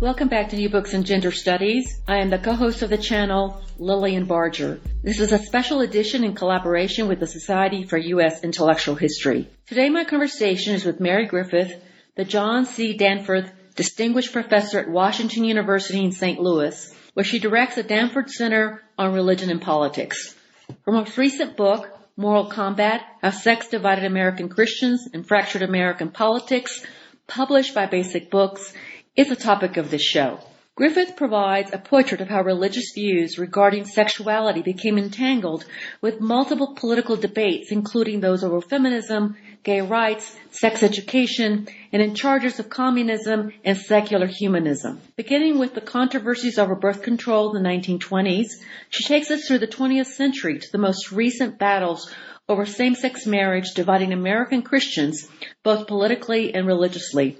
Welcome back to New Books in Gender Studies. I am the co-host of the channel, Lillian Barger. This is a special edition in collaboration with the Society for U.S. Intellectual History. Today my conversation is with Marie Griffith, the John C. Danforth Distinguished Professor at Washington University in St. Louis, where she directs the Danforth Center on Religion and Politics. From her most recent book, Moral Combat, How Sex Divided American Christians and Fractured American Politics, published by Basic Books, is the topic of this show. Griffith provides a portrait of how religious views regarding sexuality became entangled with multiple political debates, including those over feminism, gay rights, sex education, and in charges of communism and secular humanism. Beginning with the controversies over birth control in the 1920s, she takes us through the 20th century to the most recent battles over same-sex marriage dividing American Christians both politically and religiously.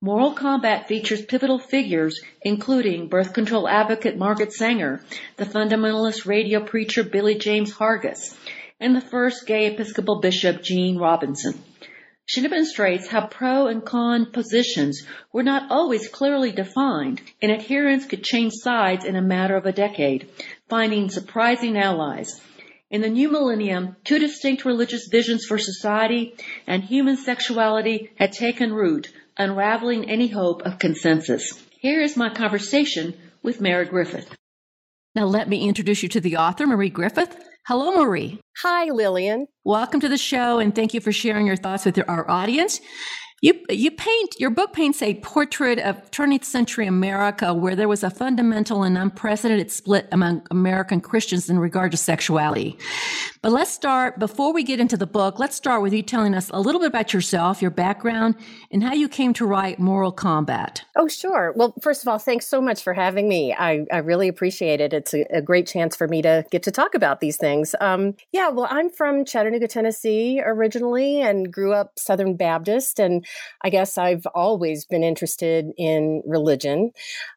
Moral Combat features pivotal figures including birth control advocate Margaret Sanger, the fundamentalist radio preacher Billy James Hargis, and the first gay Episcopal bishop Gene Robinson. She demonstrates how pro and con positions were not always clearly defined and adherents could change sides in a matter of a decade, finding surprising allies. In the new millennium, two distinct religious visions for society and human sexuality had taken root, unraveling any hope of consensus. Here is my conversation with Marie Griffith. Now, let me introduce you to the author, Marie Griffith. Hello, Marie. Hi, Lillian. Welcome to the show, and thank you for sharing your thoughts with our audience. You, you paint, your book paints a portrait of 20th century America where there was a fundamental and unprecedented split among American Christians in regard to sexuality. But let's start, before we get into the book, let's start with you telling us a little bit about yourself, your background, and how you came to write Moral Combat. Oh, sure. Well, first of all, thanks so much for having me. I, I really appreciate it. It's a, a, great chance for me to get to talk about these things. Um, yeah, well, I'm from Chattanooga, Tennessee originally and grew up Southern Baptist. And I guess I've always been interested in religion.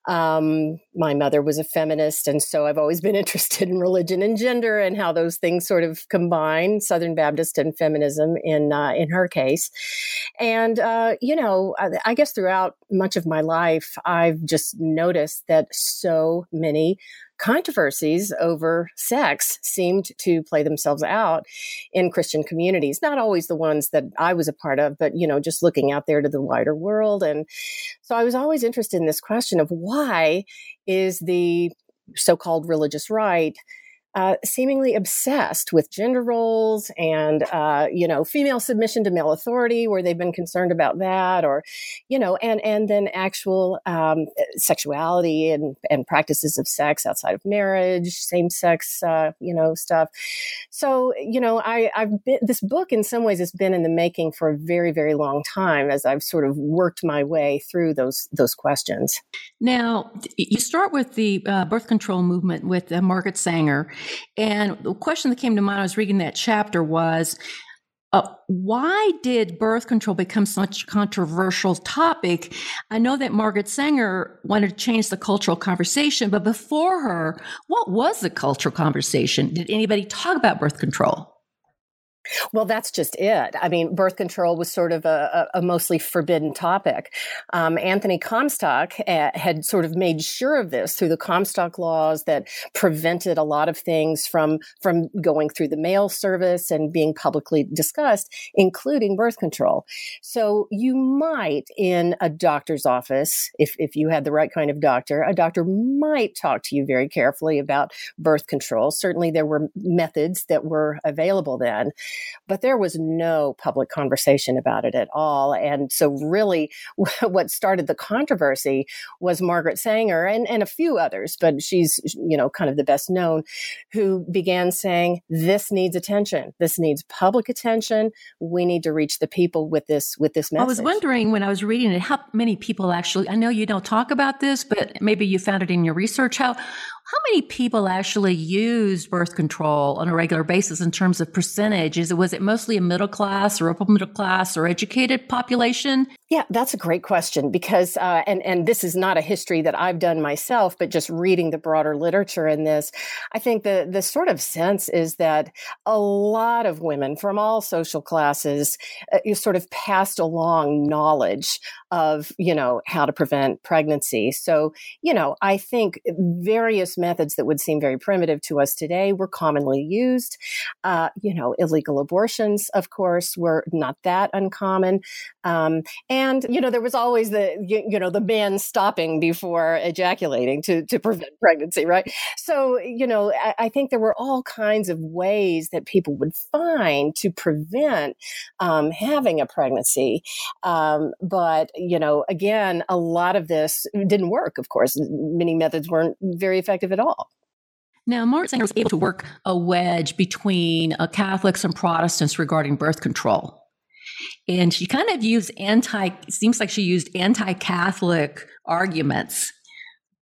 Um, my mother was a feminist. And so I've always been interested in religion and gender and how those things sort of combine Southern Baptist and feminism in uh, in her case. And uh, you know, I, I guess throughout much of my life, I've just noticed that so many controversies over sex seemed to play themselves out in Christian communities. Not always the ones that I was a part of, but, you know, just looking out there to the wider world. And so I was always interested in this question of why is the so called religious right uh, seemingly obsessed with gender roles and uh, you know female submission to male authority where they've been concerned about that or you know and and then actual um, sexuality and and practices of sex outside of marriage same sex uh, you know stuff. So you know I I've been this book in some ways has been in the making for a very very long time as I've sort of worked my way through those those questions. Now you start with the uh, birth control movement with uh, Margaret Sanger and the question that came to mind, I was reading that chapter was, uh, why did birth control become such a controversial topic? I know that Margaret Sanger wanted to change the cultural conversation, but before her, what was the cultural conversation? Did anybody talk about birth control? Well, that's just it. I mean, birth control was sort of a, a mostly forbidden topic. Um, Anthony Comstock uh, had sort of made sure of this through the Comstock laws that prevented a lot of things from from going through the mail service and being publicly discussed, including birth control. So you might, in a doctor's office, if if you had the right kind of doctor, a doctor might talk to you very carefully about birth control. Certainly, there were methods that were available then. But there was no public conversation about it at all. And so, really, what started the controversy was Margaret Sanger and, and a few others, but she's, you know, kind of the best known, who began saying, This needs attention. This needs public attention. We need to reach the people with this with this message. I was wondering when I was reading it, how many people actually I know you don't talk about this, but maybe you found it in your research. How how many people actually use birth control on a regular basis in terms of percentage? Is it was it mostly a middle class or upper middle class or educated population? Yeah, that's a great question because, uh, and and this is not a history that I've done myself, but just reading the broader literature in this, I think the the sort of sense is that a lot of women from all social classes uh, sort of passed along knowledge of you know how to prevent pregnancy. So you know, I think various methods that would seem very primitive to us today were commonly used. Uh, you know, illegal abortions, of course, were not that uncommon. Um, and you know, there was always the you, you, know the man stopping before ejaculating to to prevent pregnancy, right? So you know, I, I think there were all kinds of ways that people would find to prevent um, having a pregnancy. Um, but you know, again, a lot of this didn't work. Of course, many methods weren't very effective at all. Now, Margaret Sanger was able to work a wedge between uh, Catholics and Protestants regarding birth control. And she kind of used anti, seems like she used anti Catholic arguments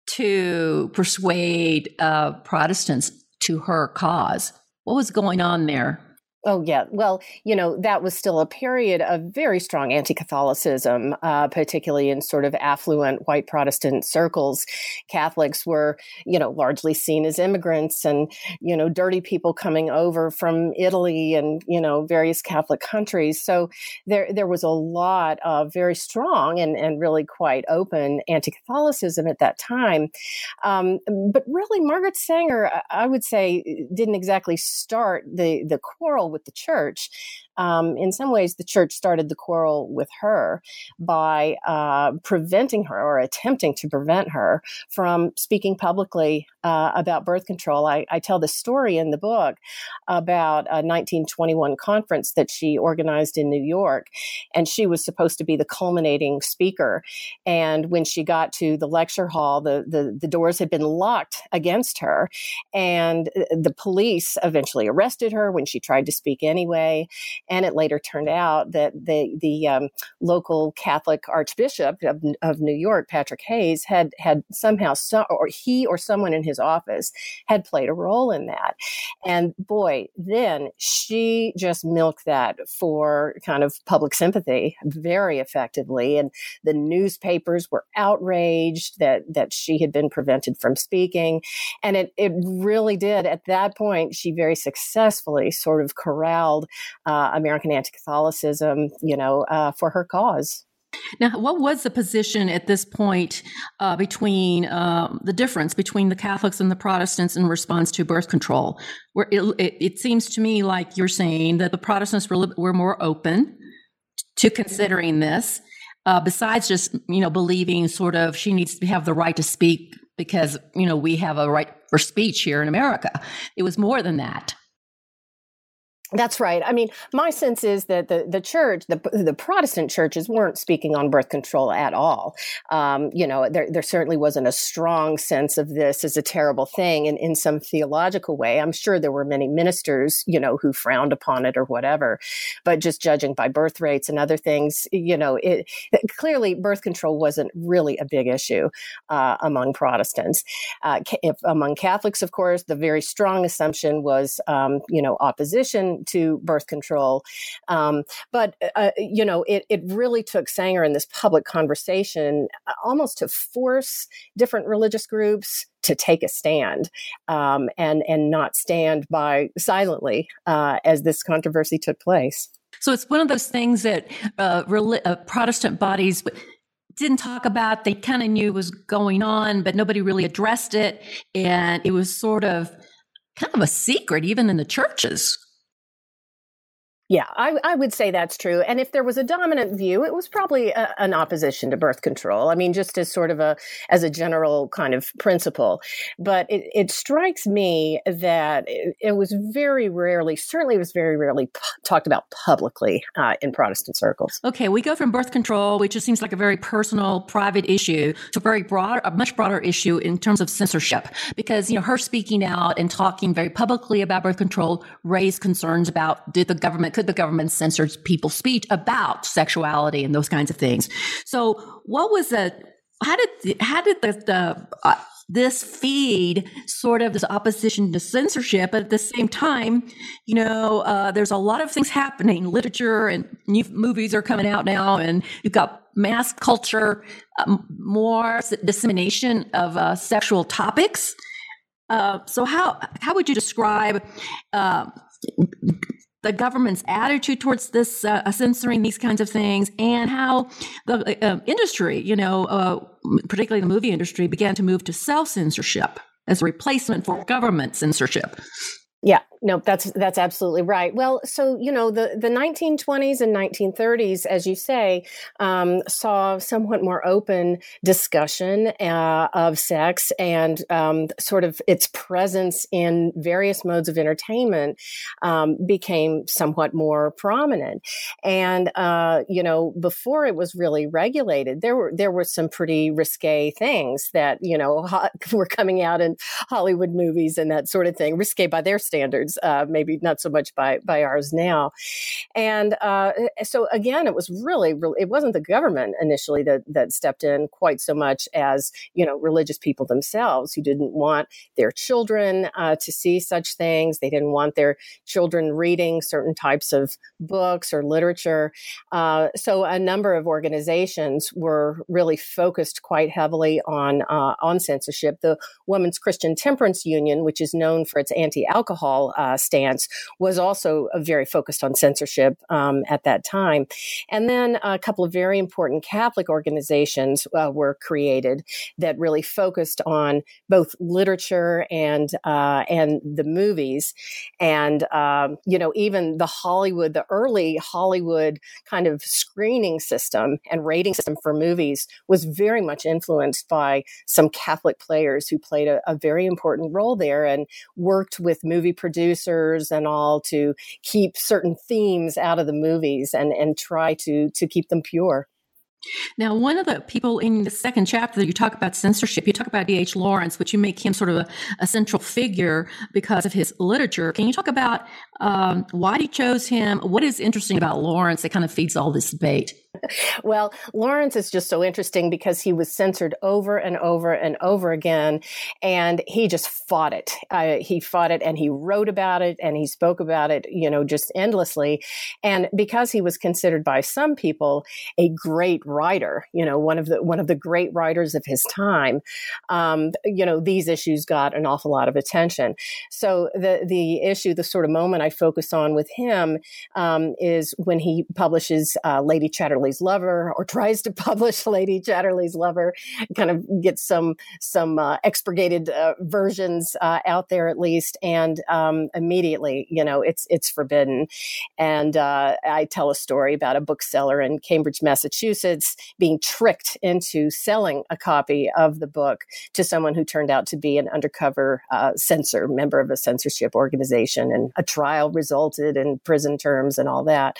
to persuade uh, Protestants to her cause. What was going on there? Oh, yeah. Well, you know, that was still a period of very strong anti Catholicism, uh, particularly in sort of affluent white Protestant circles. Catholics were, you know, largely seen as immigrants and, you know, dirty people coming over from Italy and, you know, various Catholic countries. So there, there was a lot of very strong and, and really quite open anti Catholicism at that time. Um, but really, Margaret Sanger, I would say, didn't exactly start the, the quarrel with the church um, in some ways, the church started the quarrel with her by uh, preventing her or attempting to prevent her from speaking publicly uh, about birth control. I, I, tell the story in the book about a 1921 conference that she organized in New York, and she was supposed to be the culminating speaker. And when she got to the lecture hall, the, the, the doors had been locked against her, and uh, the police eventually arrested her when she tried to speak anyway. And it later turned out that the the um, local Catholic Archbishop of, of New York, Patrick Hayes, had had somehow so, or he or someone in his office had played a role in that. And boy, then she just milked that for kind of public sympathy very effectively. And the newspapers were outraged that that she had been prevented from speaking. And it, it really did at that point, she very successfully sort of corralled uh, American anti Catholicism, you know, uh, for her cause. Now, what was the position at this point uh, between um, the difference between the Catholics and the Protestants in response to birth control? Where it, it, it seems to me like you're saying that the Protestants were, were more open to considering this, uh, besides just you know believing sort of she needs to have the right to speak because you know we have a right for speech here in America. It was more than that. That's right. I mean, my sense is that the, the church, the, the Protestant churches weren't speaking on birth control at all. Um, you know, there, there certainly wasn't a strong sense of this as a terrible thing in, in some theological way. I'm sure there were many ministers, you know, who frowned upon it or whatever. But just judging by birth rates and other things, you know, it, clearly birth control wasn't really a big issue uh, among Protestants. Uh, if, among Catholics, of course, the very strong assumption was, um, you know, opposition to birth control. Um, but, uh, you know, it, it really took Sanger in this public conversation uh, almost to force different religious groups to take a stand um, and, and not stand by silently uh, as this controversy took place. So it's one of those things that uh, uh, Protestant bodies didn't talk about. They kind of knew was going on, but nobody really addressed it. And it was sort of kind of a secret, even in the churches. Yeah, I, I, would say that's true. And if there was a dominant view, it was probably a, an opposition to birth control. I mean, just as sort of a as a general kind of principle. But it, it strikes me that it, it, was very rarely, certainly, it was very rarely talked about publicly uh, in Protestant circles. Okay, we go from birth control, which just seems like a very personal, private issue, to a very broad, a much broader issue in terms of censorship. Because you know, her speaking out and talking very publicly about birth control raised concerns about did the government could the government censor people's speech about sexuality and those kinds of things? So, what was the how did how did the, the uh, this feed sort of this opposition to censorship. But at the same time, you know, uh, there's a lot of things happening. Literature and new movies are coming out now, and you've got mass culture, um, more dissemination of uh, sexual topics. Uh, so how how would you describe uh, the government's attitude towards this uh, censoring these kinds of things, and how the uh, industry, you know, uh, particularly the movie industry, began to move to self censorship as a replacement for government censorship? Yeah, no, that's that's absolutely right. Well, so you know the the 1920s and 1930s, as you say, um, saw somewhat more open discussion uh, of sex and um, sort of its presence in various modes of entertainment um, became somewhat more prominent. And uh, you know, before it was really regulated, there were there were some pretty risque things that you know were coming out in Hollywood movies and that sort of thing, risque by their standards uh, maybe not so much by by ours now. And uh, so again, it was really, really it wasn't the government initially that that stepped in quite so much as you know religious people themselves who didn't want their children uh, to see such things. They didn't want their children reading certain types of books or literature. Uh, so a number of organizations were really focused quite heavily on uh, on censorship. The Women's Christian Temperance Union, which is known for its anti-alcohol uh, uh, stance was also very focused on censorship um, at that time. And then a couple of very important Catholic organizations uh, were created that really focused on both literature and uh, and the movies, and um, you know even the Hollywood, the early Hollywood kind of screening system and rating system for movies was very much influenced by some Catholic players who played a, a very important role there and worked with movie producers producers and all to keep certain themes out of the movies and and try to to keep them pure. Now, one of the people in the second chapter you talk about censorship, you talk about D.H. Lawrence, which you make him sort of a, a central figure because of his literature. Can you talk about um, why you chose him? What is interesting about Lawrence that kind of feeds all this debate? Well, Lawrence is just so interesting because he was censored over and over and over again, and he just fought it. Uh, he fought it, and he wrote about it, and he spoke about it, you know, just endlessly. And because he was considered by some people a great writer, you know, one of the one of the great writers of his time, um, you know, these issues got an awful lot of attention. So the the issue, the sort of moment I focus on with him, um, is when he publishes uh, Lady Chatterley Chatterley's Lover or tries to publish Lady Chatterley's Lover, kind of gets some some uh, expurgated uh, versions uh, out there at least, and um, immediately, you know, it's it's forbidden. And uh, I tell a story about a bookseller in Cambridge, Massachusetts, being tricked into selling a copy of the book to someone who turned out to be an undercover uh, censor, member of a censorship organization, and a trial resulted in prison terms and all that.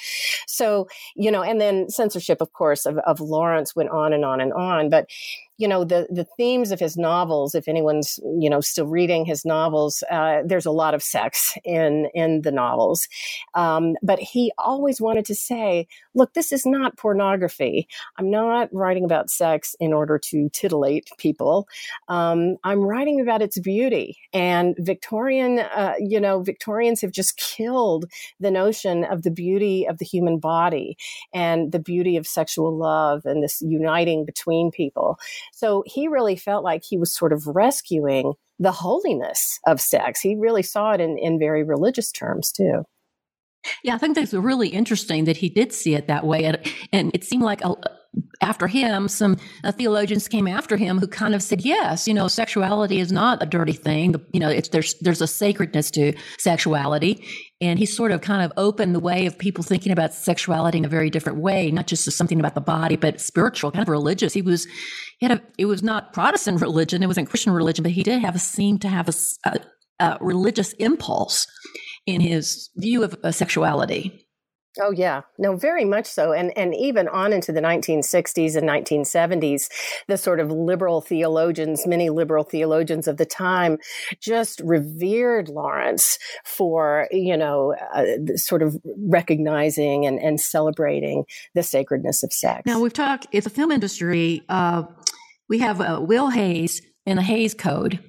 So, you know, and then censorship censorship, of course, of, of Lawrence went on and on and on. But you know the the themes of his novels if anyone's you know still reading his novels uh, there's a lot of sex in in the novels. Um, but he always wanted to say look this is not pornography. I'm not writing about sex in order to titillate people. Um, i'm writing about its beauty. And victorian uh, you know victorians have just killed the notion of the beauty of the human body and the beauty of sexual love and this uniting between people so he really felt like he was sort of rescuing the holiness of sex. He really saw it in, in very religious terms too. Yeah, I think that's really interesting that he did see it that way. And, and it seemed like a, after him, some uh, theologians came after him who kind of said, "Yes, you know, sexuality is not a dirty thing. You know, it's there's there's a sacredness to sexuality." And he sort of kind of opened the way of people thinking about sexuality in a very different way, not just as something about the body, but spiritual, kind of religious. He was, he had a, it was not Protestant religion, it wasn't Christian religion, but he did have a seem to have a, a, a religious impulse in his view of uh, sexuality. Oh yeah, no, very much so, and and even on into the 1960s and 1970s, the sort of liberal theologians, many liberal theologians of the time, just revered Lawrence for you know uh, sort of recognizing and and celebrating the sacredness of sex. Now we've talked. It's a film industry. Uh, we have uh, Will Hays and the Hays Code.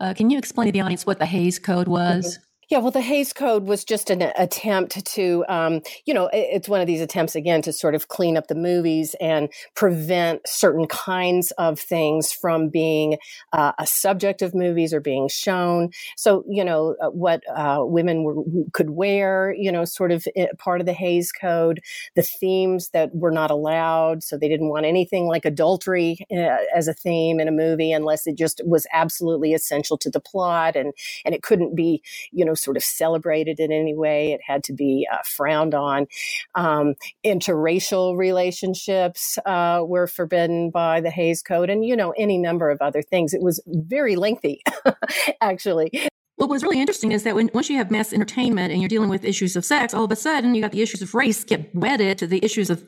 Uh, can you explain to the audience what the Hays Code was? Mm-hmm. Yeah, well, the Hays Code was just an attempt to, um, you know, it's one of these attempts again to sort of clean up the movies and prevent certain kinds of things from being uh, a subject of movies or being shown. So, you know, uh, what uh, women were, could wear, you know, sort of eh, part of the Hays Code, the themes that were not allowed. So they didn't want anything like adultery uh, as a theme in a movie unless it just was absolutely essential to the plot and and it couldn't be, you know sort of celebrated in any way. It had to be uh, frowned on. Um, interracial relationships uh, were forbidden by the Hays Code, and you know, any number of other things. It was very lengthy, actually. What was really interesting is that when once you have mass entertainment and you're dealing with issues of sex, all of a sudden you got the issues of race get wedded to the issues of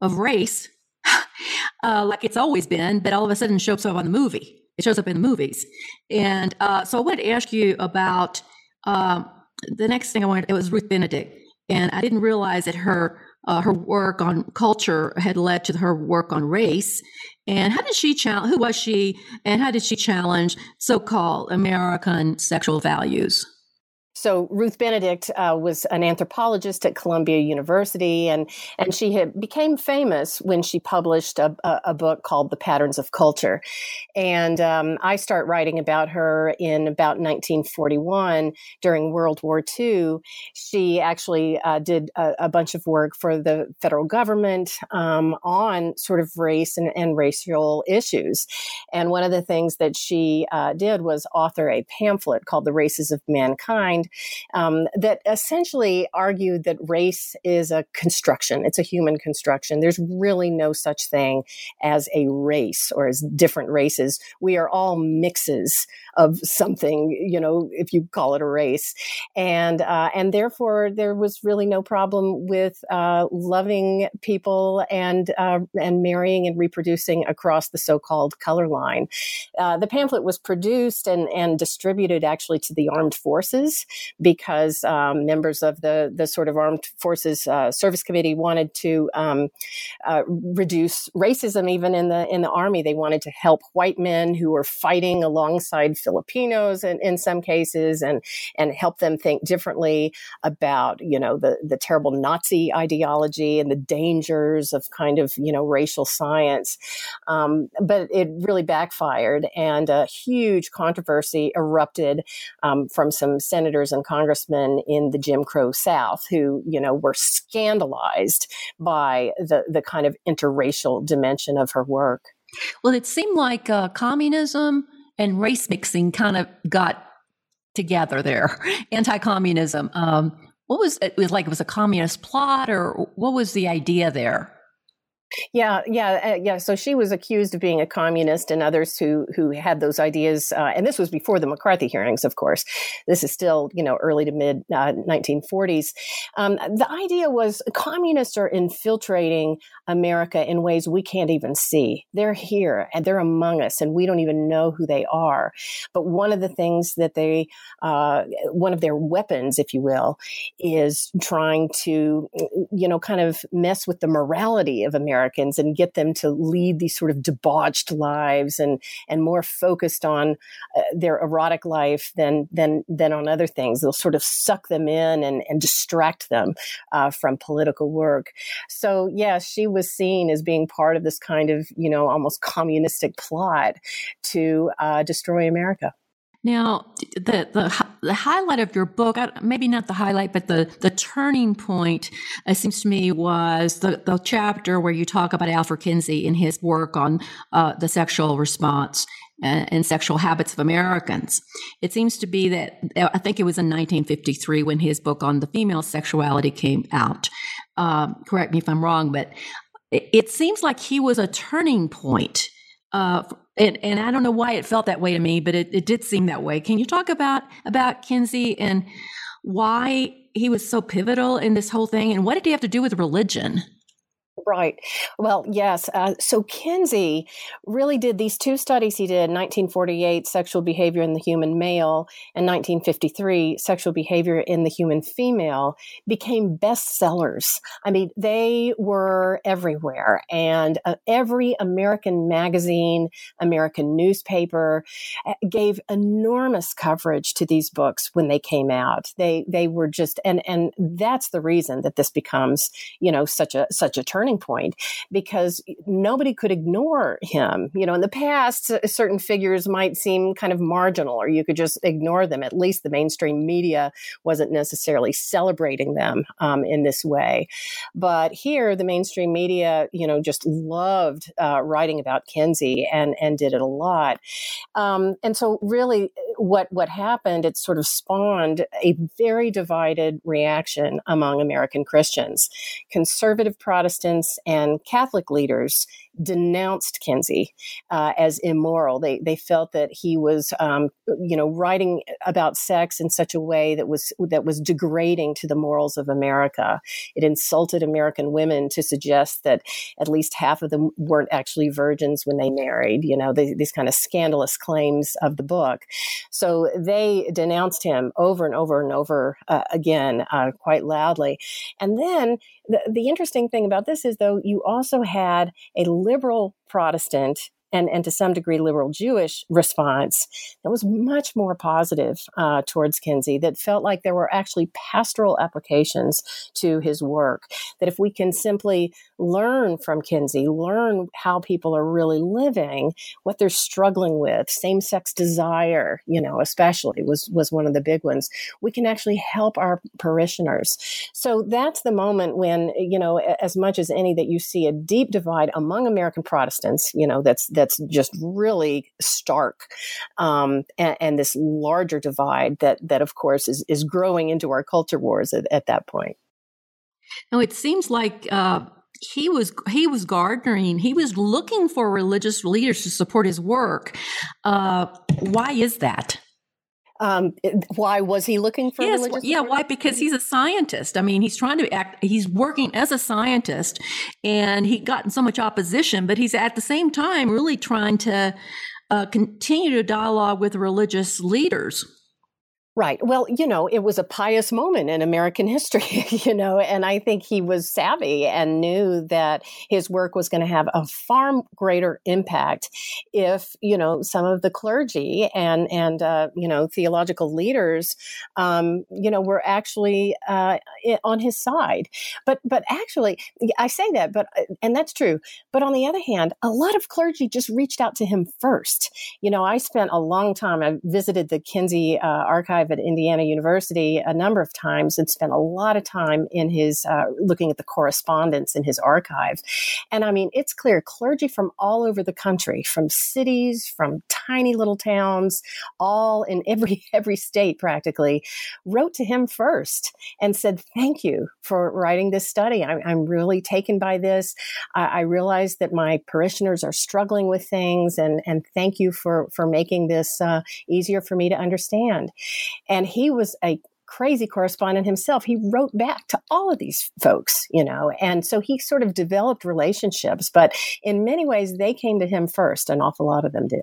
of race, uh, like it's always been, but all of a sudden shows up on the movie. It shows up in the movies, and uh, so I wanted to ask you about um, the next thing I wanted it was Ruth Benedict, and I didn't realize that her uh, her work on culture had led to her work on race. And how did she challenge? Who was she? And how did she challenge so-called American sexual values? So Ruth Benedict uh, was an anthropologist at Columbia University, and and she had became famous when she published a, a, a book called The Patterns of Culture. And um, I start writing about her in about 1941 during World War II. She actually uh, did a, a, bunch of work for the federal government um, on sort of race and, and, racial issues. And one of the things that she uh, did was author a pamphlet called The Races of Mankind um, that essentially argued that race is a construction, it's a human construction. There's really no such thing as a race or as different races. We are all mixes of something, you know, if you call it a race. And, uh, and therefore, there was really no problem with uh, loving people and, uh, and marrying and reproducing across the so called color line. Uh, the pamphlet was produced and, and distributed actually to the armed forces because um, members of the the sort of armed forces uh, service committee wanted to um, uh, reduce racism even in the in the army. They wanted to help white men who were fighting alongside Filipinos in, in some cases and and help them think differently about you know the the terrible Nazi ideology and the dangers of kind of you know racial science. Um, but it really backfired and a huge controversy erupted um, from some senators senators and congressmen in the Jim Crow South who, you know, were scandalized by the, the kind of interracial dimension of her work. Well, it seemed like uh, communism and race mixing kind of got together there. Anti-communism. Um, what was it was like? It was a communist plot, or what was the idea there? Yeah, yeah, uh, yeah. So she was accused of being a communist, and others who who had those ideas. Uh, and this was before the McCarthy hearings, of course. This is still, you know, early to mid uh, 1940s. Um, the idea was communists are infiltrating America in ways we can't even see. They're here and they're among us, and we don't even know who they are. But one of the things that they, uh, one of their weapons, if you will, is trying to, you know, kind of mess with the morality of America Americans and get them to lead these sort of debauched lives and and more focused on uh, their erotic life than than than on other things. They'll sort of suck them in and and distract them uh, from political work. So yeah, she was seen as being part of this kind of you know almost communistic plot to uh, destroy America. Now, the, the the highlight of your book, maybe not the highlight, but the the turning point, it seems to me, was the the chapter where you talk about Alfred Kinsey in his work on uh, the sexual response and, and, sexual habits of Americans. It seems to be that I think it was in 1953 when his book on the female sexuality came out. Um, correct me if I'm wrong, but it, it seems like he was a turning point uh, and, and I don't know why it felt that way to me, but it, it did seem that way. Can you talk about about Kinsey and why he was so pivotal in this whole thing, and what did he have to do with religion? Right. Well, yes. Uh, so Kinsey really did these two studies he did 1948, sexual behavior in the human male, and 1953, sexual behavior in the human female, became bestsellers. I mean, they were everywhere. And uh, every American magazine, American newspaper uh, gave enormous coverage to these books when they came out. They, they were just, and, and that's the reason that this becomes, you know, such a, such a turning point because nobody could ignore him. You know, in the past, certain figures might seem kind of marginal or you could just ignore them. At least the mainstream media wasn't necessarily celebrating them um, in this way. But here, the mainstream media, you know, just loved uh, writing about Kinsey and, and did it a lot. Um, and so, really, what, what happened, it sort of spawned a very divided reaction among American Christians. Conservative Protestants and Catholic leaders denounced Kinsey uh, as immoral. They they felt that he was, um, you know, writing about sex in such a way that was that was degrading to the morals of America. It insulted American women to suggest that at least half of them weren't actually virgins when they married. You know, these kind of scandalous claims of the book. So they denounced him over and over and over uh, again, uh, quite loudly. And then the, the interesting thing about this is, though, you also had a liberal Protestant and, and to some degree liberal Jewish response that was much more positive uh, towards Kinsey, that felt like there were actually pastoral applications to his work. That if we can simply learn from Kinsey, learn how people are really living, what they're struggling with, same sex desire, you know, especially was, was one of the big ones, we can actually help our parishioners. So that's the moment when, you know, as much as any that you see a deep divide among American Protestants, you know, that's that's just really stark, um, and, and, this larger divide that that of course is is growing into our culture wars at, at that point. Now it seems like. Uh, he was he was garnering he was looking for religious leaders to support his work uh, why is that um, why was he looking for yes, yeah why? because he's a scientist. I mean he's trying to act he's working as a scientist and he gotten so much opposition but he's at the same time really trying to uh, continue to dialogue with religious leaders Right. Well, you know, it was a pious moment in American history, you know, and I think he was savvy and knew that his work was going to have a far greater impact if, you know, some of the clergy and, and, uh, you know, theological leaders, um, you know, were actually, uh, on his side. But, but actually, I say that, but, uh, and that's true. But on the other hand, a lot of clergy just reached out to him first. You know, I spent a long time, I visited the Kinsey uh, archive at Indiana University a number of times and spent a lot of time in his uh, looking at the correspondence in his archive. And I mean, it's clear clergy from all over the country, from cities, from tiny little towns, all in every every state practically, wrote to him first and said, "Thank you for writing this study. I'm, I'm really taken by this. I, I realize that my parishioners are struggling with things, and and thank you for for making this uh, easier for me to understand." And he was a crazy correspondent himself. He wrote back to all of these folks, you know, and so he sort of developed relationships, but in many ways, they came to him first. An awful lot of them did.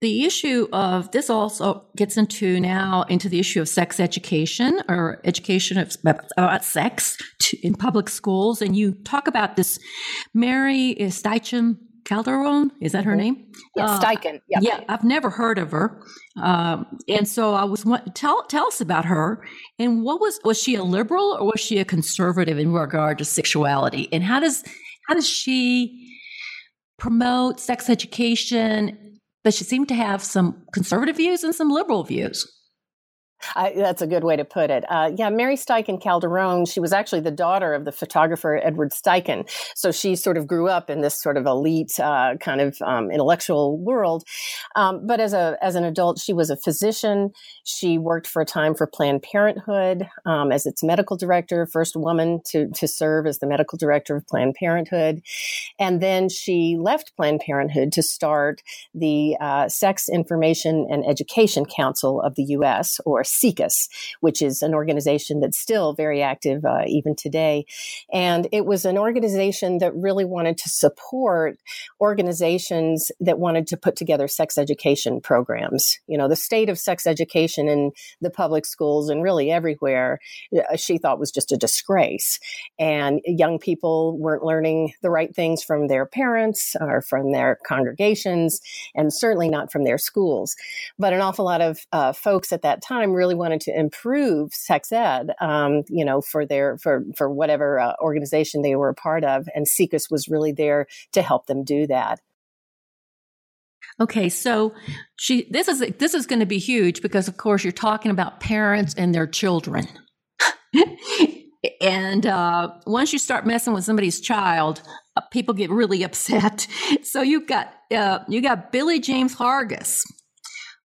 The issue of this also gets into now into the issue of sex education or education of, about sex to, in public schools. And you talk about this Mary Steichen Calderone. Is that her mm-hmm. name? Yeah, uh, Steichen. Yep. Yeah, I've never heard of her, um, and so I was tell tell us about her and what was was she a liberal or was she a conservative in regard to sexuality, and how does how does she promote sex education? Does she seemed to have some conservative views and some liberal views? I, that's a good way to put it. Uh, yeah, Mary Steichen Calderone, she was actually the daughter of the photographer Edward Steichen. So she sort of grew up in this sort of elite uh, kind of um, intellectual world. Um, but as a as an adult, she was a physician. She worked for a time for Planned Parenthood um, as its medical director, first woman to to serve as the medical director of Planned Parenthood, and then she left Planned Parenthood to start the uh, Sex Information and Education Council of the U.S. or SIECUS, which is an organization that's still very active uh, even today. And it was an organization that really wanted to support organizations that wanted to put together sex education programs. You know, the state of sex education in the public schools and really everywhere, uh, she thought was just a disgrace. And young people weren't learning the right things from their parents or from their congregations, and certainly not from their schools. But an awful lot of uh, folks at that time really wanted to improve sex ed, um, you know, for their for for whatever uh, organization they were a part of, and SIECUS was really there to help them do that. Okay, so she this is this is going to be huge because of course you're talking about parents and their children. and uh, once you start messing with somebody's child, uh, people get really upset. So you've got uh, you got Billy James Hargis,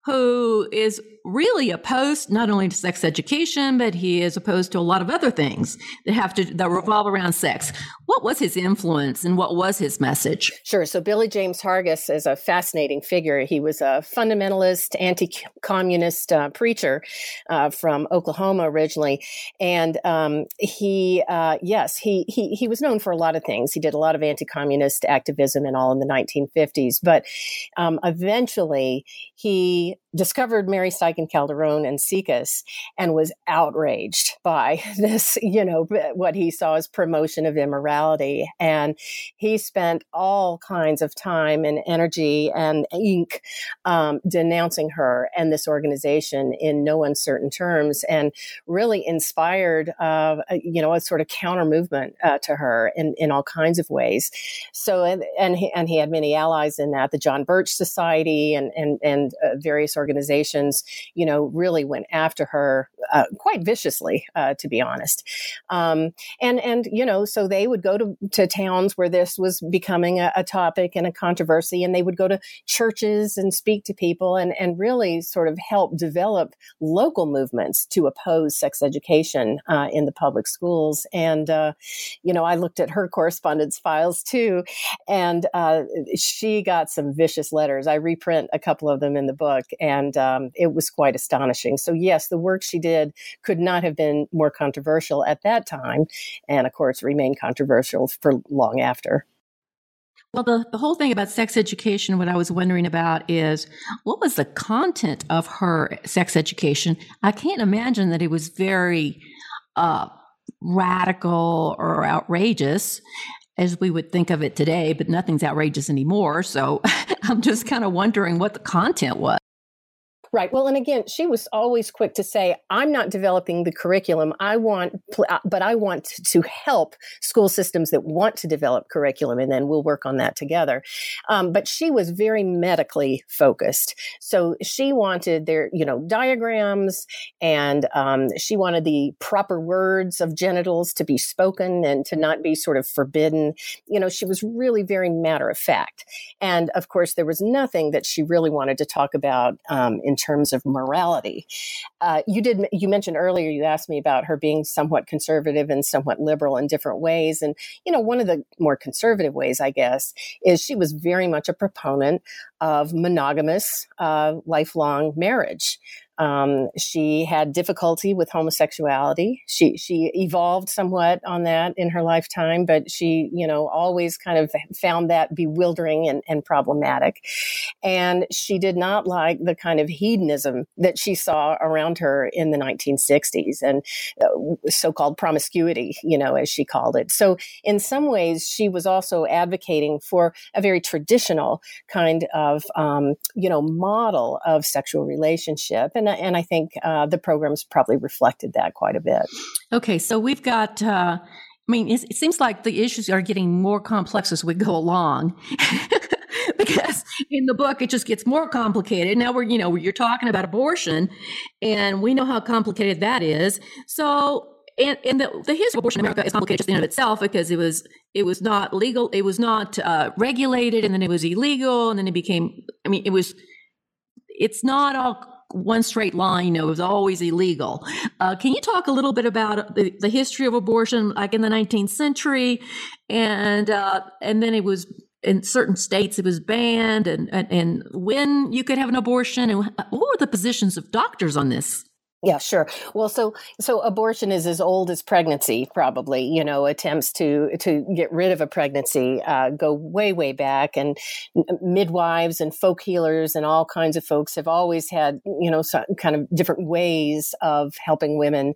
who is really opposed not only to sex education, but he is opposed to a lot of other things that have to that revolve around sex. What was his influence and what was his message? Sure. So Billy James Hargis is a fascinating figure. He was a fundamentalist, anti-communist uh, preacher uh, from Oklahoma originally, and um, he, uh, yes, he, he he was known for a lot of things. He did a lot of anti-communist activism and all in the 1950s, but um, eventually he discovered Mary Steichen Calderone and SIECUS and was outraged by this, you know, what he saw as promotion of immorality. And he spent all kinds of time and energy and ink um, denouncing her and this organization in no uncertain terms and really inspired, uh, you know, a sort of counter movement uh, to her in, in all kinds of ways. So, and, and, he, and he had many allies in that, the John Birch Society and, and, and uh, various organizations, you know, really went after her uh, quite viciously, uh, to be honest. Um, and and you know, so they would go to, to towns where this was becoming a, a, topic and a controversy, and they would go to churches and speak to people and and really sort of help develop local movements to oppose sex education uh, in the public schools. And uh, you know, I looked at her correspondence files too, and uh, she got some vicious letters. I reprint a couple of them in the book, and um, it was quite astonishing. So, yes, the work she did could not have been more controversial at that time, and of course, remained controversial for long after. Well, the, the whole thing about sex education, what I was wondering about is what was the content of her sex education? I can't imagine that it was very uh, radical or outrageous as we would think of it today, but nothing's outrageous anymore. So I'm just kind of wondering what the content was. Right. Well, and again, she was always quick to say, I'm not developing the curriculum. I want, uh, but I want to help school systems that want to develop curriculum, and then we'll work on that together. Um, but she was very medically focused. So she wanted their, you know, diagrams and um, she wanted the proper words of genitals to be spoken and to not be sort of forbidden. You know, she was really very matter of fact. And of course, there was nothing that she really wanted to talk about um, in terms of morality. Uh, you did you mentioned earlier you asked me about her being somewhat conservative and somewhat liberal in different ways, and you know one of the more conservative ways, I guess, is she was very much a proponent of monogamous uh, lifelong marriage. Um, she had difficulty with homosexuality. She she evolved somewhat on that in her lifetime, but she you know always kind of found that bewildering and, and problematic. And she did not like the kind of hedonism that she saw around her in the 1960s and uh, so-called promiscuity, you know, as she called it. So in some ways, she was also advocating for a very traditional kind of um, you know model of sexual relationship and and and I think uh, the programs probably reflected that quite a bit. Okay, so we've got. Uh, I mean, it seems like the issues are getting more complex as we go along. because in the book it just gets more complicated. Now we're, you know, you're talking about abortion, and we know how complicated that is. So and, and the, the history of abortion in America is complicated just in and of itself because it was it was not legal, it was not uh, regulated, and then it was illegal, and then it became. I mean, it was. It's not all one straight line, you know, it was always illegal. Uh, can you talk a little bit about the, the, history of abortion, like in the 19th century, and uh, and then it was in certain states it was banned, and, and, and when you could have an abortion, and what were the positions of doctors on this? Yeah, sure. Well, so so abortion is as old as pregnancy, probably. You know, attempts to to get rid of a pregnancy uh, go way way back, and midwives and folk healers and all kinds of folks have always had you know some kind of different ways of helping women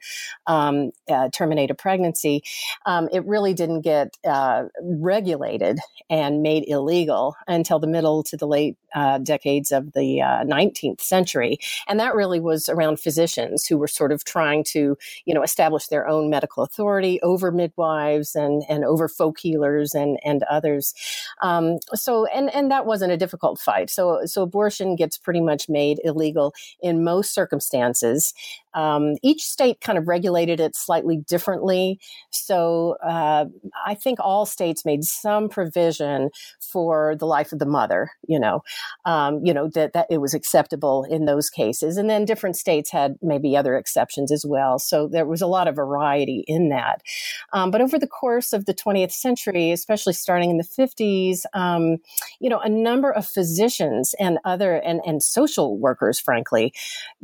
um, uh, terminate a pregnancy. Um, it really didn't get uh, regulated and made illegal until the middle to the late uh, decades of the 19th uh, century, and that really was around physicians who were sort of trying to, you know, establish their own medical authority over midwives and, and over folk healers and, and others. Um, so, and, and that wasn't a difficult fight. So, so abortion gets pretty much made illegal in most circumstances. Um, each state kind of regulated it slightly differently. So uh, I think all states made some provision for the life of the mother. You know, um, you know that that it was acceptable in those cases, and then different states had maybe other exceptions as well. So there was a lot of variety in that. Um, but over the course of the 20th century, especially starting in the 50s, um, you know, a number of physicians and other and and social workers, frankly,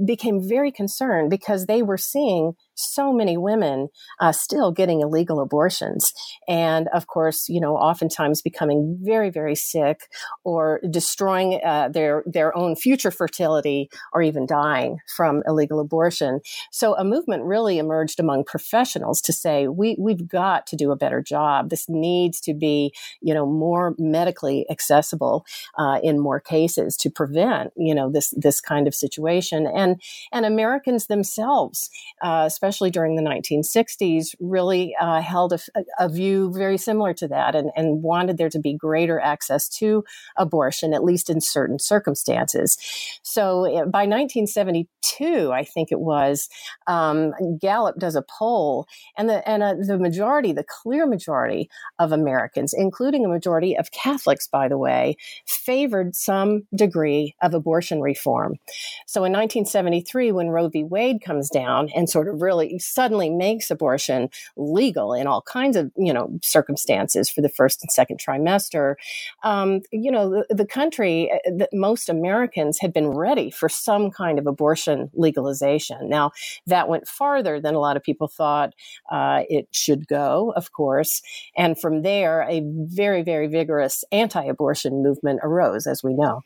became very concerned because they were seeing so many women uh, still getting illegal abortions. And of course, you know, oftentimes becoming very, very sick or destroying uh, their, their own future fertility or even dying from illegal abortion. So a movement really emerged among professionals to say, we, we've got to do a better job. This needs to be, you know, more medically accessible uh, in more cases to prevent, you know, this, this kind of situation. And, and Americans themselves, uh, especially during the 1960s, really uh, held a, a, view very similar to that and, and wanted there to be greater access to abortion, at least in certain circumstances. So eh, by 1972, I think it was, um, Gallup does a poll, and the and uh, the majority, the clear majority of Americans, including a majority of Catholics, by the way, favored some degree of abortion reform. So in 1973, when Roe v. Wade comes down and sort of really suddenly makes abortion legal in all kinds of you know circumstances for the first and second trimester, um, you know the, the country, that most Americans had been ready for some kind of abortion legalization. Now that went farther than a lot of people thought uh, it should go, of course, and from there a very very vigorous anti-abortion movement arose, as we know.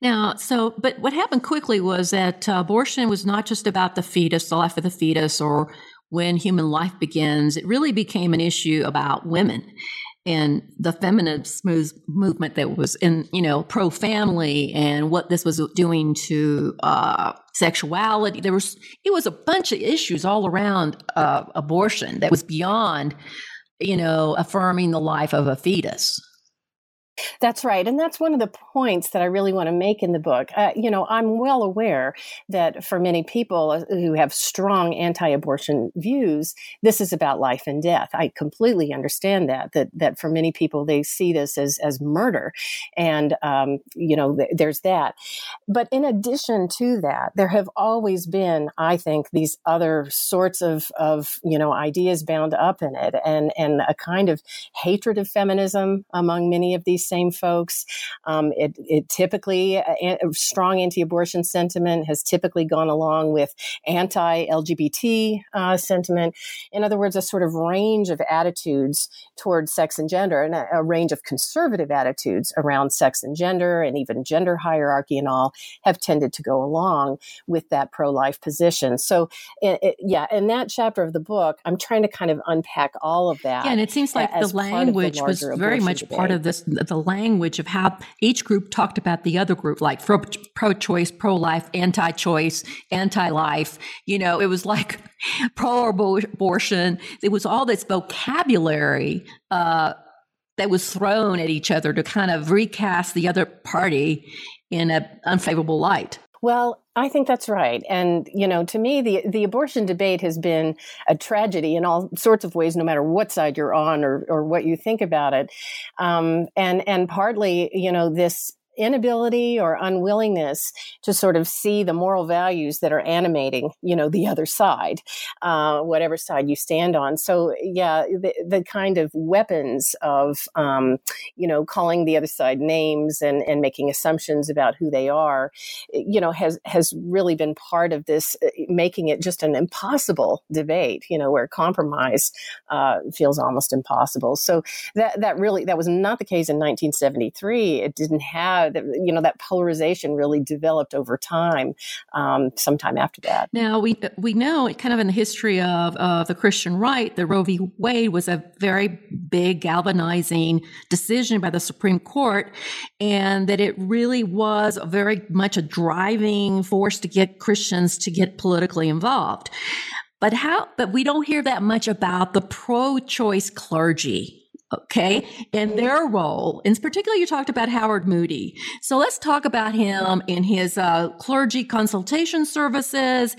Now, so, but what happened quickly was that uh, abortion was not just about the fetus, the life of the fetus, or when human life begins. It really became an issue about women and the feminist movement that was in, you know, pro family and what this was doing to uh, sexuality. There was, it was a bunch of issues all around uh, abortion that was beyond, you know, affirming the life of a fetus. That's right. And that's one of the points that I really want to make in the book. Uh, you know, I'm well aware that for many people uh, who have strong anti abortion views, this is about life and death. I completely understand that, that, that for many people, they see this as, as murder. And, um, you know, th- there's that. But in addition to that, there have always been, I think, these other sorts of, of, you know, ideas bound up in it and, and a kind of hatred of feminism among many of these these same folks. Um, it, it, typically, uh, a, strong anti-abortion sentiment has typically gone along with anti-LGBT uh, sentiment. In other words, a sort of range of attitudes towards sex and gender, and a, a range of conservative attitudes around sex and gender, and even gender hierarchy and all, have tended to go along with that pro-life position. So, it, it, yeah, in that chapter of the book, I'm trying to kind of unpack all of that. Yeah, and it seems like the language the was very much debate. part of this the language of how each group talked about the other group, like pro choice, pro life, anti choice, anti life. You know, it was like pro abortion. It was all this vocabulary uh, that was thrown at each other to kind of recast the other party in an unfavorable light. Well, I think that's right. And, you know, to me, the, the abortion debate has been a tragedy in all sorts of ways, no matter what side you're on or, or what you think about it. Um, and, and partly, you know, this inability or unwillingness to sort of see the moral values that are animating, you know, the other side, uh, whatever side you stand on. So, yeah, the, the kind of weapons of, um, you know, calling the other side names and, and making assumptions about who they are, you know, has, has really been part of this, uh, making it just an impossible debate, you know, where compromise uh, feels almost impossible. So that, that really, that was not the case in 1973. It didn't have you know, that polarization really developed over time, um, sometime after that. Now we we know kind of in the history of of the Christian right, the Roe v. Wade was a very big galvanizing decision by the Supreme Court, and that it really was very much a driving force to get Christians to get politically involved. But how? But we don't hear that much about the pro-choice clergy okay, and their role. In particular, you talked about Howard Moody. So let's talk about him in his uh, clergy consultation services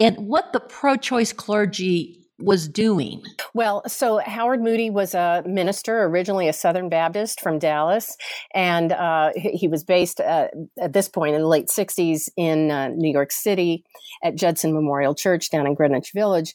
and what the pro choice clergy was doing? Well, so Howard Moody was a minister, originally a Southern Baptist from Dallas, and uh, he was based uh, at this point in the late 60s in uh, New York City at Judson Memorial Church down in Greenwich Village.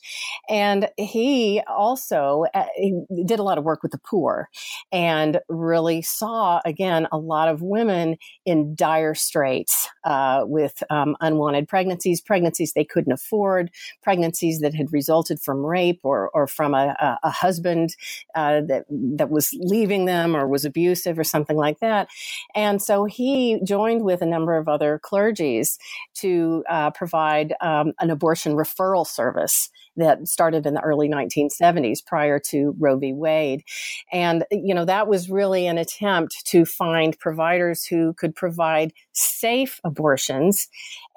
And he also uh, he did a lot of work with the poor and really saw, again, a lot of women in dire straits uh, with um, unwanted pregnancies, pregnancies they couldn't afford, pregnancies that had resulted from rape or, or from a, a husband uh, that, that was leaving them or was abusive or something like that. And so he joined with a number of other clergies to uh, provide um, an abortion referral service that started in the early 1970s prior to Roe v. Wade. And, you know, that was really an attempt to find providers who could provide safe abortions.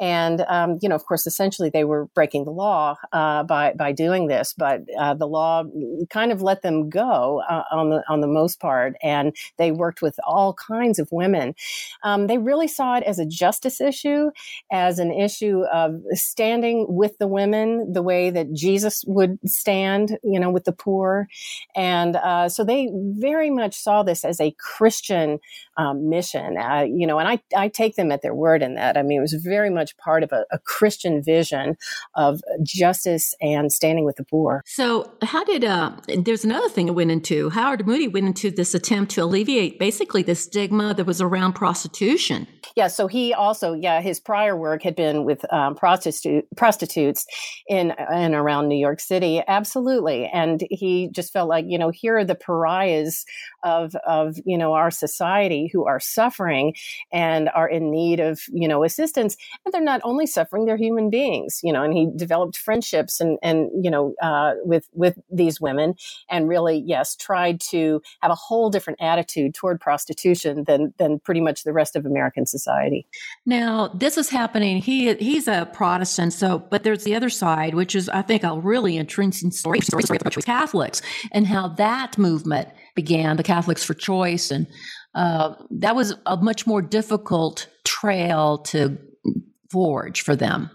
And, um, you know, of course, essentially they were breaking the law uh, by, by doing this, but uh, the law kind of let them go uh, on, the, on the most part. And they worked with all kinds of women. Um, they really saw it as a justice issue, as an issue of standing with the women the way that Jesus would stand, you know, with the poor. And uh, so they very much saw this as a Christian um, mission, uh, you know, and I, I take them at their word in that. I mean, it was very much part of a, a Christian vision of justice and standing with the poor. So, how did, uh, there's another thing it went into. Howard Moody went into this attempt to alleviate basically the stigma that was around prostitution. Yeah, so he also, yeah, his prior work had been with um, prostitute, prostitutes in and around New York City. Absolutely. And he just felt like, you know, here are the pariahs of, of, you know, our society who are suffering and are in need of, you know, assistance. And they're not only suffering, they're human beings, you know, and he developed friendships and, and, you know, uh, with, with these women and really, yes, tried to have a whole different attitude toward prostitution than, than pretty much the rest of American society. Now, this is happening. He, he's a Protestant. So, but there's the other side, which is, I think, a really interesting story, story, story Catholics and how that movement began, the Catholics for Choice. And uh, that was a much more difficult trail to forge for them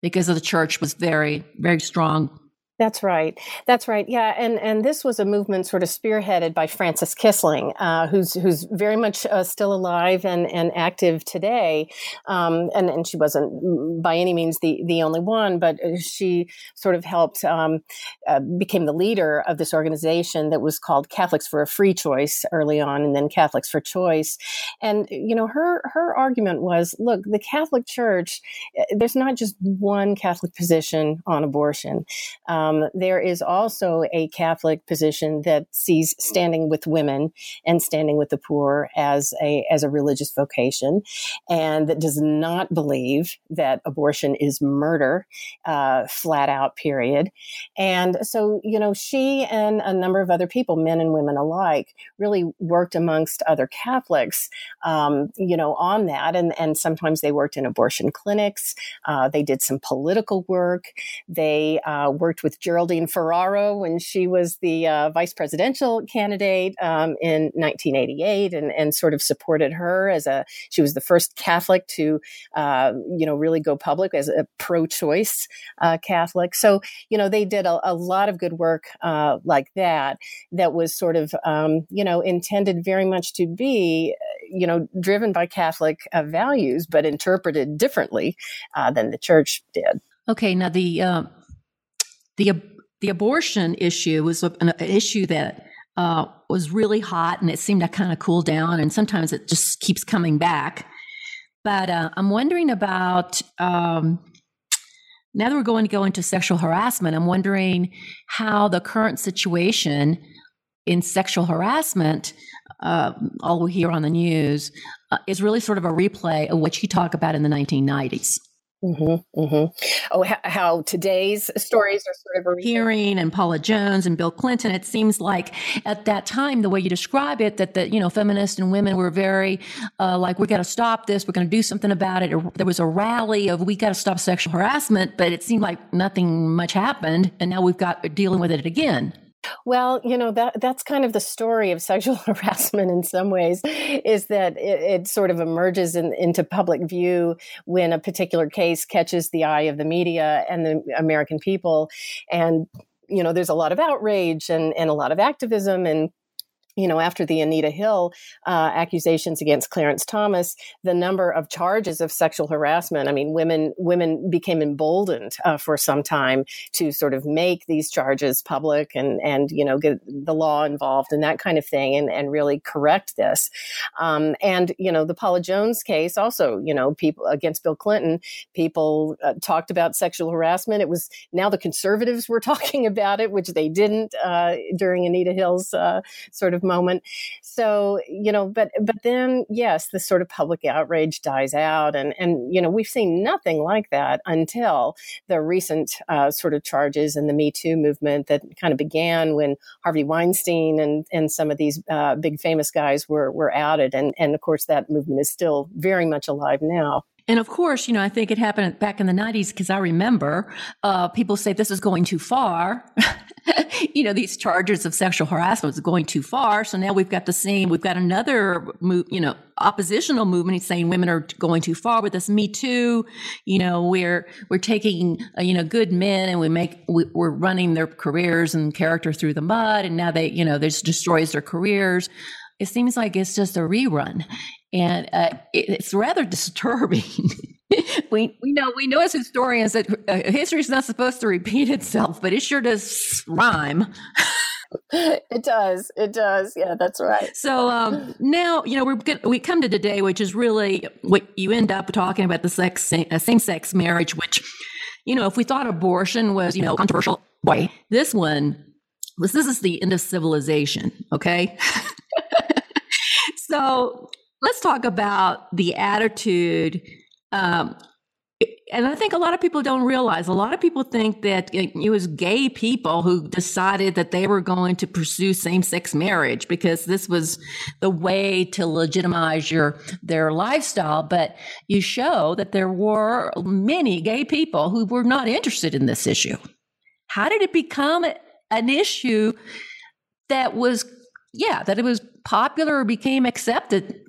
because the church was very, very strong that's right. That's right. Yeah, and and this was a movement sort of spearheaded by Frances Kissling, uh, who's who's very much uh, still alive and and active today. Um, and and she wasn't by any means the the only one, but she sort of helped um, uh, became the leader of this organization that was called Catholics for a Free Choice early on, and then Catholics for Choice. And you know her her argument was, look, the Catholic Church, eh, there's not just one Catholic position on abortion. Um, um, there is also a Catholic position that sees standing with women and standing with the poor as a as a religious vocation, and that does not believe that abortion is murder, uh, flat out. Period. And so, you know, she and a number of other people, men and women alike, really worked amongst other Catholics, um, you know, on that. And and sometimes they worked in abortion clinics. Uh, they did some political work. They uh, worked with Geraldine Ferraro when she was the uh, vice presidential candidate um, in 1988 and, and sort of supported her as a, she was the first Catholic to, uh, you know, really go public as a pro choice uh, Catholic. So, you know, they did a, a lot of good work uh, like that, that was sort of, um, you know, intended very much to be you know, driven by Catholic uh, values, but interpreted differently uh, than the church did. Okay, now the uh, the the abortion issue was an, issue that uh, was really hot, and it seemed to kind of cool down, and sometimes it just keeps coming back. But uh, I'm wondering about um, now that we're going to go into sexual harassment. I'm wondering how the current situation in sexual harassment, uh, all we hear on the news, uh, is really sort of a replay of what you talk about in the 1990s. Mm-hmm, mm-hmm. Oh, how, today's stories are sort of hearing and Paula Jones and Bill Clinton. It seems like at that time, the way you describe it, that the you know feminists and women were very uh, like we got to stop this, we're going to do something about it. There was a rally of we got to stop sexual harassment, but it seemed like nothing much happened, and now we've got dealing with it again. Well, you know that that's kind of the story of sexual harassment in some ways, is that it, it sort of emerges in, into public view when a particular case catches the eye of the media and the American people, and you know there's a lot of outrage and and a lot of activism and you know, after the Anita Hill uh, accusations against Clarence Thomas, the number of charges of sexual harassment. I mean, women women became emboldened uh, for some time to sort of make these charges public and and you know get the law involved and that kind of thing and and really correct this. Um, and you know, the Paula Jones case also, you know, people against Bill Clinton, people uh, talked about sexual harassment. It was now the conservatives were talking about it, which they didn't uh, during Anita Hill's uh, sort of moment. So, you know, but but then yes, the sort of public outrage dies out and and you know, we've seen nothing like that until the recent uh, sort of charges in the Me Too movement that kind of began when Harvey Weinstein and and some of these uh, big famous guys were were outed and and of course that movement is still very much alive now. And of course, you know, I think it happened back in the 90s because I remember uh, people say this is going too far. you know, these charges of sexual harassment is going too far. So now we've got the same, we've got another, move, you know, oppositional movement saying women are going too far with this Me Too. You know, we're, we're taking, uh, you know, good men and we make, we, are running their careers and character through the mud. And now they, you know, this destroys their careers it seems like it's just a rerun and uh, it, it's rather disturbing. we we know we know as historians that uh, history is not supposed to repeat itself, but it sure does rhyme. it does. It does. Yeah, that's right. So um, now you know we're we come to today, which is really what you end up talking about the sex uh, same sex marriage, which you know if we thought abortion was you know controversial, boy, this one this this is the end of civilization. Okay. so let's talk about the attitude. Um, and I think a lot of people don't realize. A lot of people think that it was gay people who decided that they were going to pursue same-sex marriage because this was the way to legitimize your their lifestyle. But you show that there were many gay people who were not interested in this issue. How did it become an issue that was, yeah, that it was popular or became accepted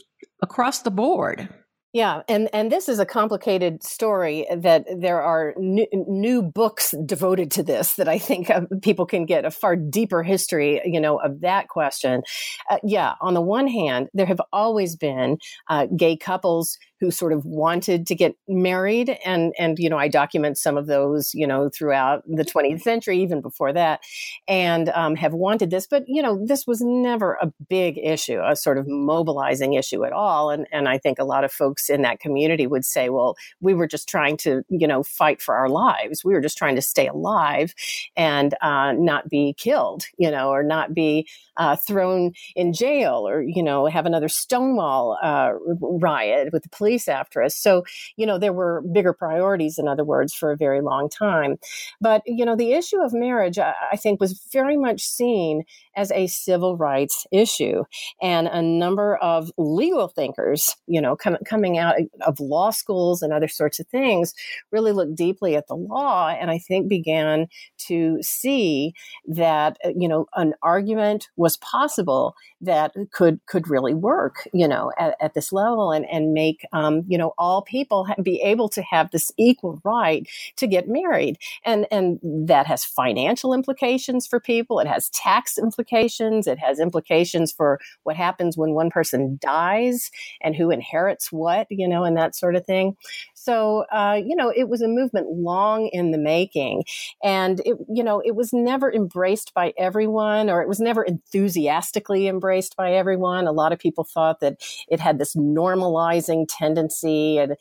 across the board. Yeah, and and this is a complicated story that there are new, new books devoted to this that I think people can get a far deeper history, you know, of that question. Uh, yeah, on the one hand, there have always been uh, gay couples who sort of wanted to get married and and you know I document some of those you know throughout the 20th century even before that and um, have wanted this but you know this was never a big issue a sort of mobilizing issue at all and and I think a lot of folks in that community would say well we were just trying to you know fight for our lives. We were just trying to stay alive and uh, not be killed you know or not be uh, thrown in jail or you know have another Stonewall uh, riot with the police police after us. So, you know, there were bigger priorities, in other words, for a very long time. But, you know, the issue of marriage, I, I think, was very much seen as a civil rights issue. And a number of legal thinkers, you know, com- coming out of law schools and other sorts of things, really looked deeply at the law and I think began to see that, uh, you know, an argument was possible that could could really work, you know, at, at this level and, and make um, Um, you know, all people be able to have this equal right to get married. And, and that has financial implications for people. It has tax implications. It has implications for what happens when one person dies and who inherits what, you know, and that sort of thing. So, uh, you know, it was a movement long in the making. And it, you know, it was never embraced by everyone or it was never enthusiastically embraced by everyone. A lot of people thought that it had this normalizing tendency and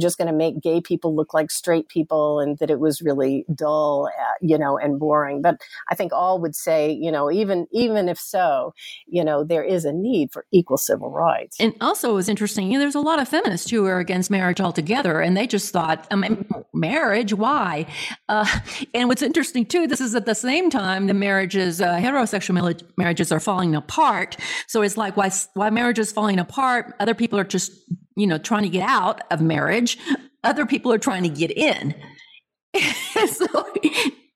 just going to make gay people look like straight people and that it was really dull, uh, you know, and boring. But I think all would say, you know, even, even if so, you know, there is a need for equal civil rights. And also it was interesting, you know, there's a lot of feminists who are against marriage altogether and they just thought, I mean, marriage, why? Uh, and what's interesting too, this is at the same time the marriages, uh, heterosexual marriages are falling apart. So it's like why why marriage is falling apart. Other people are just you know trying to get out of marriage. Other people are trying to get in. so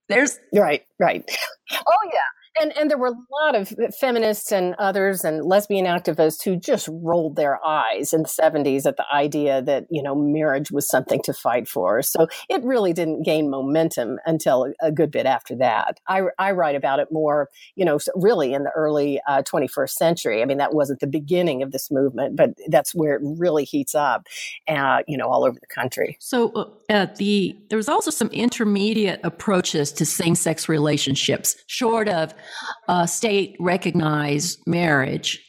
there's right, right. Oh yeah and and there were a lot of feminists and others and lesbian activists who just rolled their eyes in the 70s at the idea that you know marriage was something to fight for. So it really didn't gain momentum until a good bit after that. I, I write about it more you know really in the early uh, 21st century. I mean that wasn't the beginning of this movement but that's where it really heats up uh, you know all over the country. So uh, the there was also some intermediate approaches to same-sex relationships short of uh, state recognized marriage,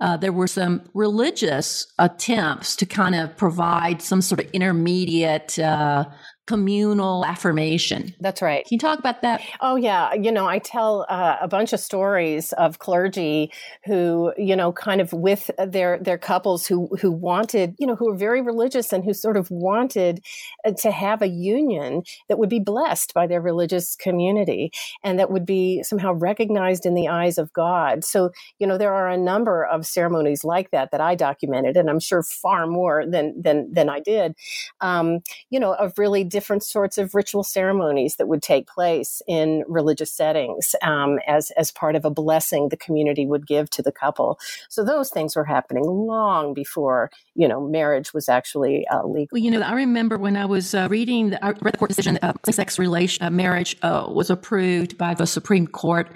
uh, there were some religious attempts to kind of provide some sort of intermediate uh, communal affirmation. That's right. Can you talk about that? Oh, yeah. You know, I tell uh, a bunch of stories of clergy who, you know, kind of with their their couples who who wanted, you know, who were very religious and who sort of wanted uh, to have a union that would be blessed by their religious community and that would be somehow recognized in the eyes of God. So, you know, there are a number of ceremonies like that that I documented, and I'm sure far more than than than I did. Um, you know, of really different sorts of ritual ceremonies that would take place in religious settings um, as as part of a blessing the community would give to the couple. So those things were happening long before you know marriage was actually uh, legal. Well, you know, I remember when I was uh, reading the, I read the court decision that uh, same-sex relation uh, marriage uh, was approved by the Supreme Court,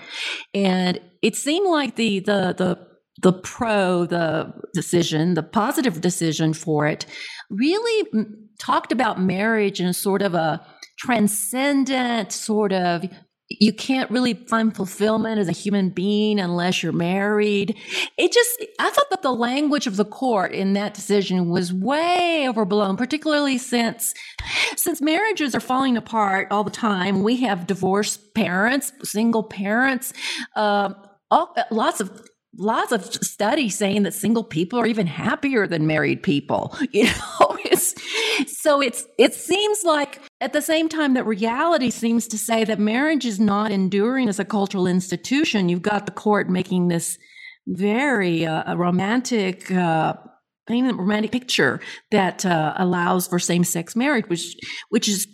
and it seemed like the the the the pro the decision the positive decision for it really talked about marriage in sort of a transcendent sort of you can't really find fulfillment as a human being unless you're married. It just, I thought that the language of the court in that decision was way overblown, particularly since, since marriages are falling apart all the time. We have divorced parents, single parents, uh, all, lots of lots of studies saying that single people are even happier than married people you know? It's, so it's it seems like at the same time that reality seems to say that marriage is not enduring as a cultural institution you've got the court making this very uh, romantic uh, romantic picture that uh, allows for same-sex marriage which which is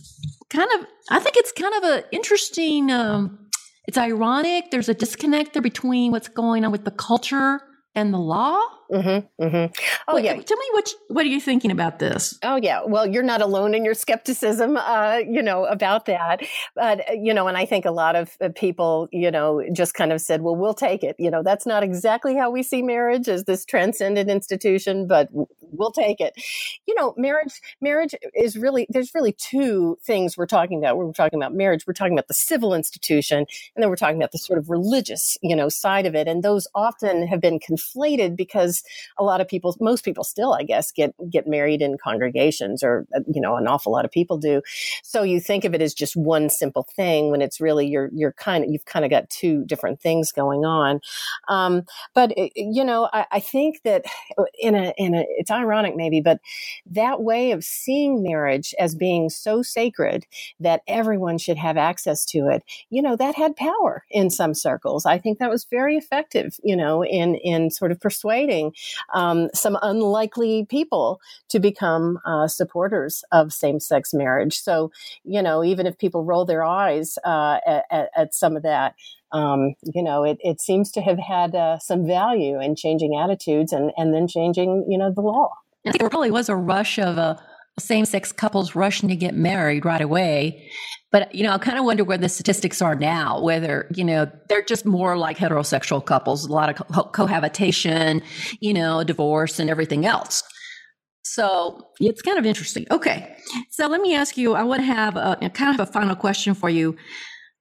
kind of i think it's kind of an interesting um, it's ironic. There's a disconnect there between what's going on with the culture and the law. Mm-hmm, mm-hmm. Oh yeah. Tell me what what are you thinking about this? Oh yeah. Well, you're not alone in your skepticism, uh, you know, about that. But uh, you know, and I think a lot of uh, people, you know, just kind of said, "Well, we'll take it." You know, that's not exactly how we see marriage as this transcendent institution, but we'll take it. You know, marriage marriage is really there's really two things we're talking about. We're talking about marriage. We're talking about the civil institution, and then we're talking about the sort of religious, you know, side of it. And those often have been conflated because a lot of people, most people still, I guess, get get married in congregations, or uh, you know, an awful lot of people do. So you think of it as just one simple thing when it's really you're you're kind of you've kind of got two different things going on. Um, but it, you know, I, I think that in a in a it's ironic maybe, but that way of seeing marriage as being so sacred that everyone should have access to it, you know, that had power in some circles. I think that was very effective, you know, in in sort of persuading um, some unlikely people to become uh, supporters of same sex marriage. So, you know, even if people roll their eyes uh, at, at, some of that, um, you know, it, it seems to have had uh, some value in changing attitudes and, and then changing, you know, the law. And there probably was a rush of a same sex couples rushing to get married right away. But, you know, I kind of wonder where the statistics are now, whether, you know, they're just more like heterosexual couples, a lot of co- cohabitation, you know, divorce and everything else. So it's kind of interesting. Okay. So let me ask you, I want to have a, kind of a final question for you.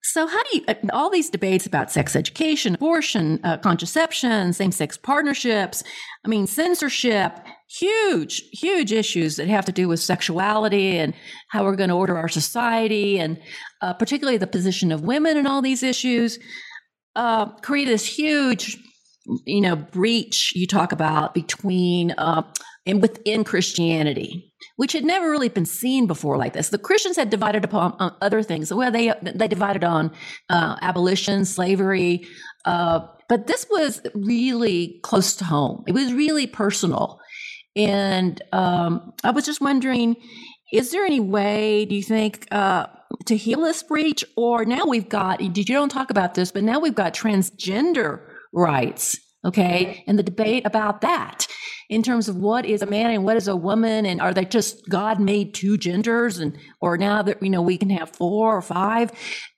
So, how do you, uh, all these debates about sex education, abortion, uh, contraception, same sex partnerships, I mean, censorship, huge, huge issues that have to do with sexuality and how we're going to order our society, and uh, particularly the position of women and all these issues, uh, create this huge, you know, breach you talk about between uh, and within Christianity which had never really been seen before like this. The Christians had divided upon uh, other things. Well, they they divided on uh, abolition, slavery, uh, but this was really close to home. It was really personal, and um, I was just wondering, is there any way? Do you think? Uh, to heal this breach, or now we've got, did you don't talk about this, but now we've got transgender rights okay and the debate about that in terms of what is a man and what is a woman and are they just god made two genders and or now that you know we can have four or five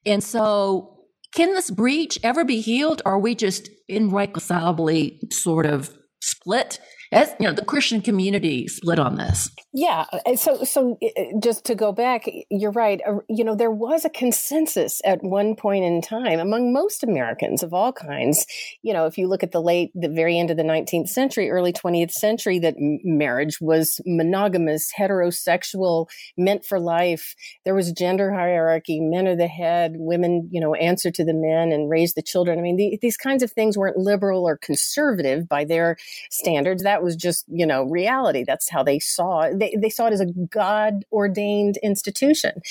and so can this breach ever be healed or are we just irreconcilably sort of split as you know the christian community split on this. Yeah uh, so so uh, just to go back you're right uh, you know there was a consensus at one point in time among most americans of all kinds. You know if you look at the late the very end of the 19th century early 20th century that marriage was monogamous heterosexual meant for life. There was gender hierarchy men are the head women you know answer to the men and raise the children. I mean the, these kinds of things weren't liberal or conservative by their standards. That that was just, you know, reality. That's how they saw it. They, they saw it as a God ordained institution.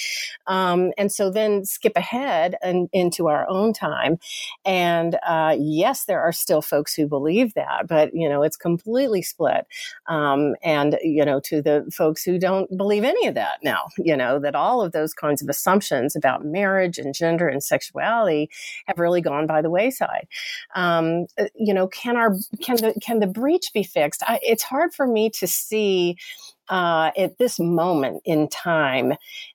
Um, and so then skip ahead and into our own time. And uh, yes, there are still folks who believe that, but, you know, it's completely split. Um, and, you know, to the folks who don't believe any of that now, you know, that all of those kinds of assumptions about marriage and gender and sexuality have really gone by the wayside. Um, uh, you know, can our, can the, can the breach be fixed? Context, I, it's hard for me to see uh, at this moment in time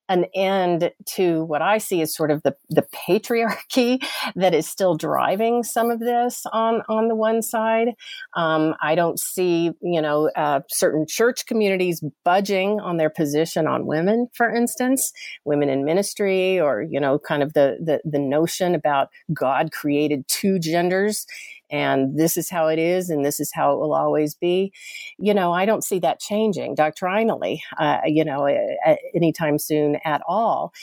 an end to what I see as sort of the, the patriarchy that is still driving some of this on, on the one side. Um, I don't see, you know, uh, certain church communities budging on their position on women, for instance, women in ministry or, you know, kind of the, the, the notion about God created two genders and this is how it is and this is how it will always be. You know i don't see that changing doctrinally uh, you know anytime soon at all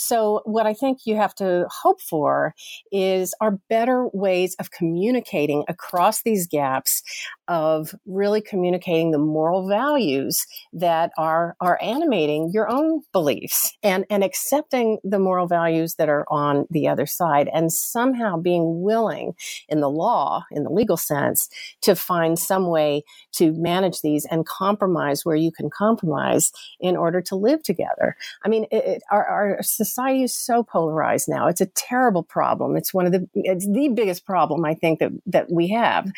so what i think you have to hope for is are better ways of communicating across these gaps of really communicating the moral values that are are animating your own beliefs and and accepting the moral values that are on the other side and somehow being willing in the law in the legal sense to find some way to manage these and compromise where you can compromise in order to live together. I mean it, it, our, our society is so polarized now. It's a terrible problem. It's one of the it's the biggest problem i think that that we have.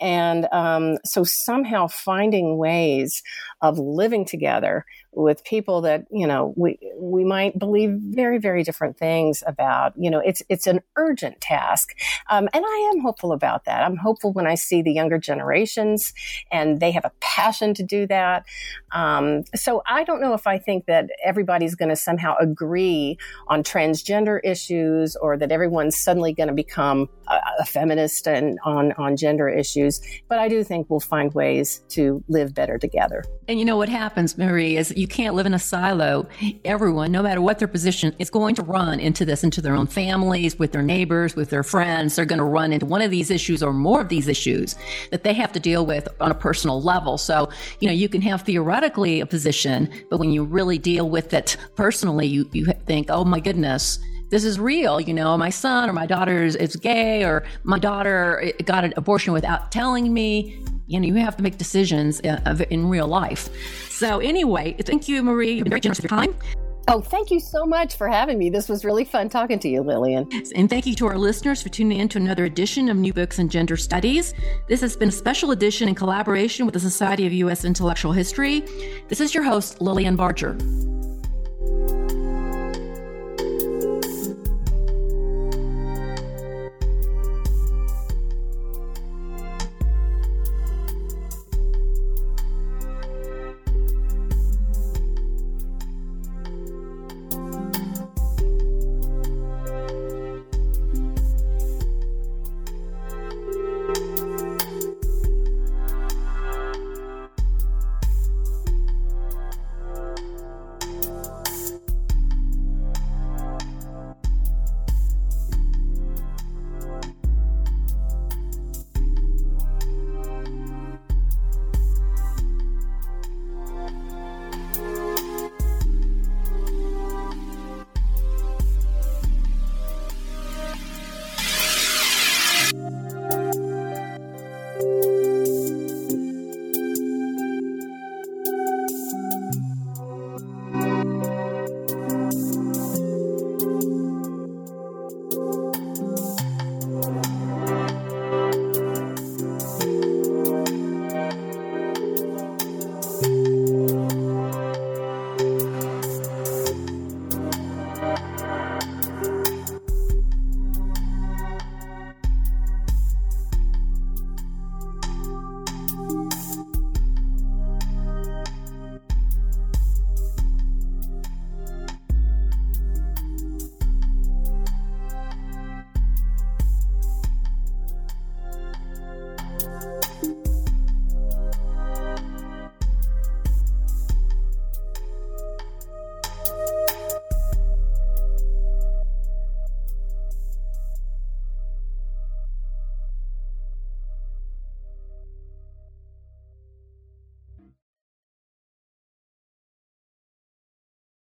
And um, so somehow finding ways of living together with people that you know we we might believe very very different things about you know it's it's an urgent task. Um, and i am hopeful about that. I'm hopeful when i see the younger generations and they have a passion to do that. Um, so i don't know if i think that everybody's going to somehow agree on transgender issues or that everyone's suddenly going to become a, a feminist and on on gender issues but i do think we'll find ways to live better together. And you know what happens marie is you can't live in a silo. Everyone, no matter what their position, is going to run into this, into their own families, with their neighbors, with their friends. They're going to run into one of these issues or more of these issues that they have to deal with on a personal level. So, you know, you can have theoretically a position, but when you really deal with it personally, you, you think, oh my goodness, this is real. You know, my son or my daughter is, is gay or my daughter got an abortion without telling me. You know, you have to make decisions uh, in real life. So, anyway, thank you, Marie. You've been very generous with your time. Oh, thank you so much for having me. This was really fun talking to you, Lillian. And thank you to our listeners for tuning in to another edition of New Books in Gender Studies. This has been a special edition in collaboration with the Society of U.S. Intellectual History. This is your host, Lillian Barger.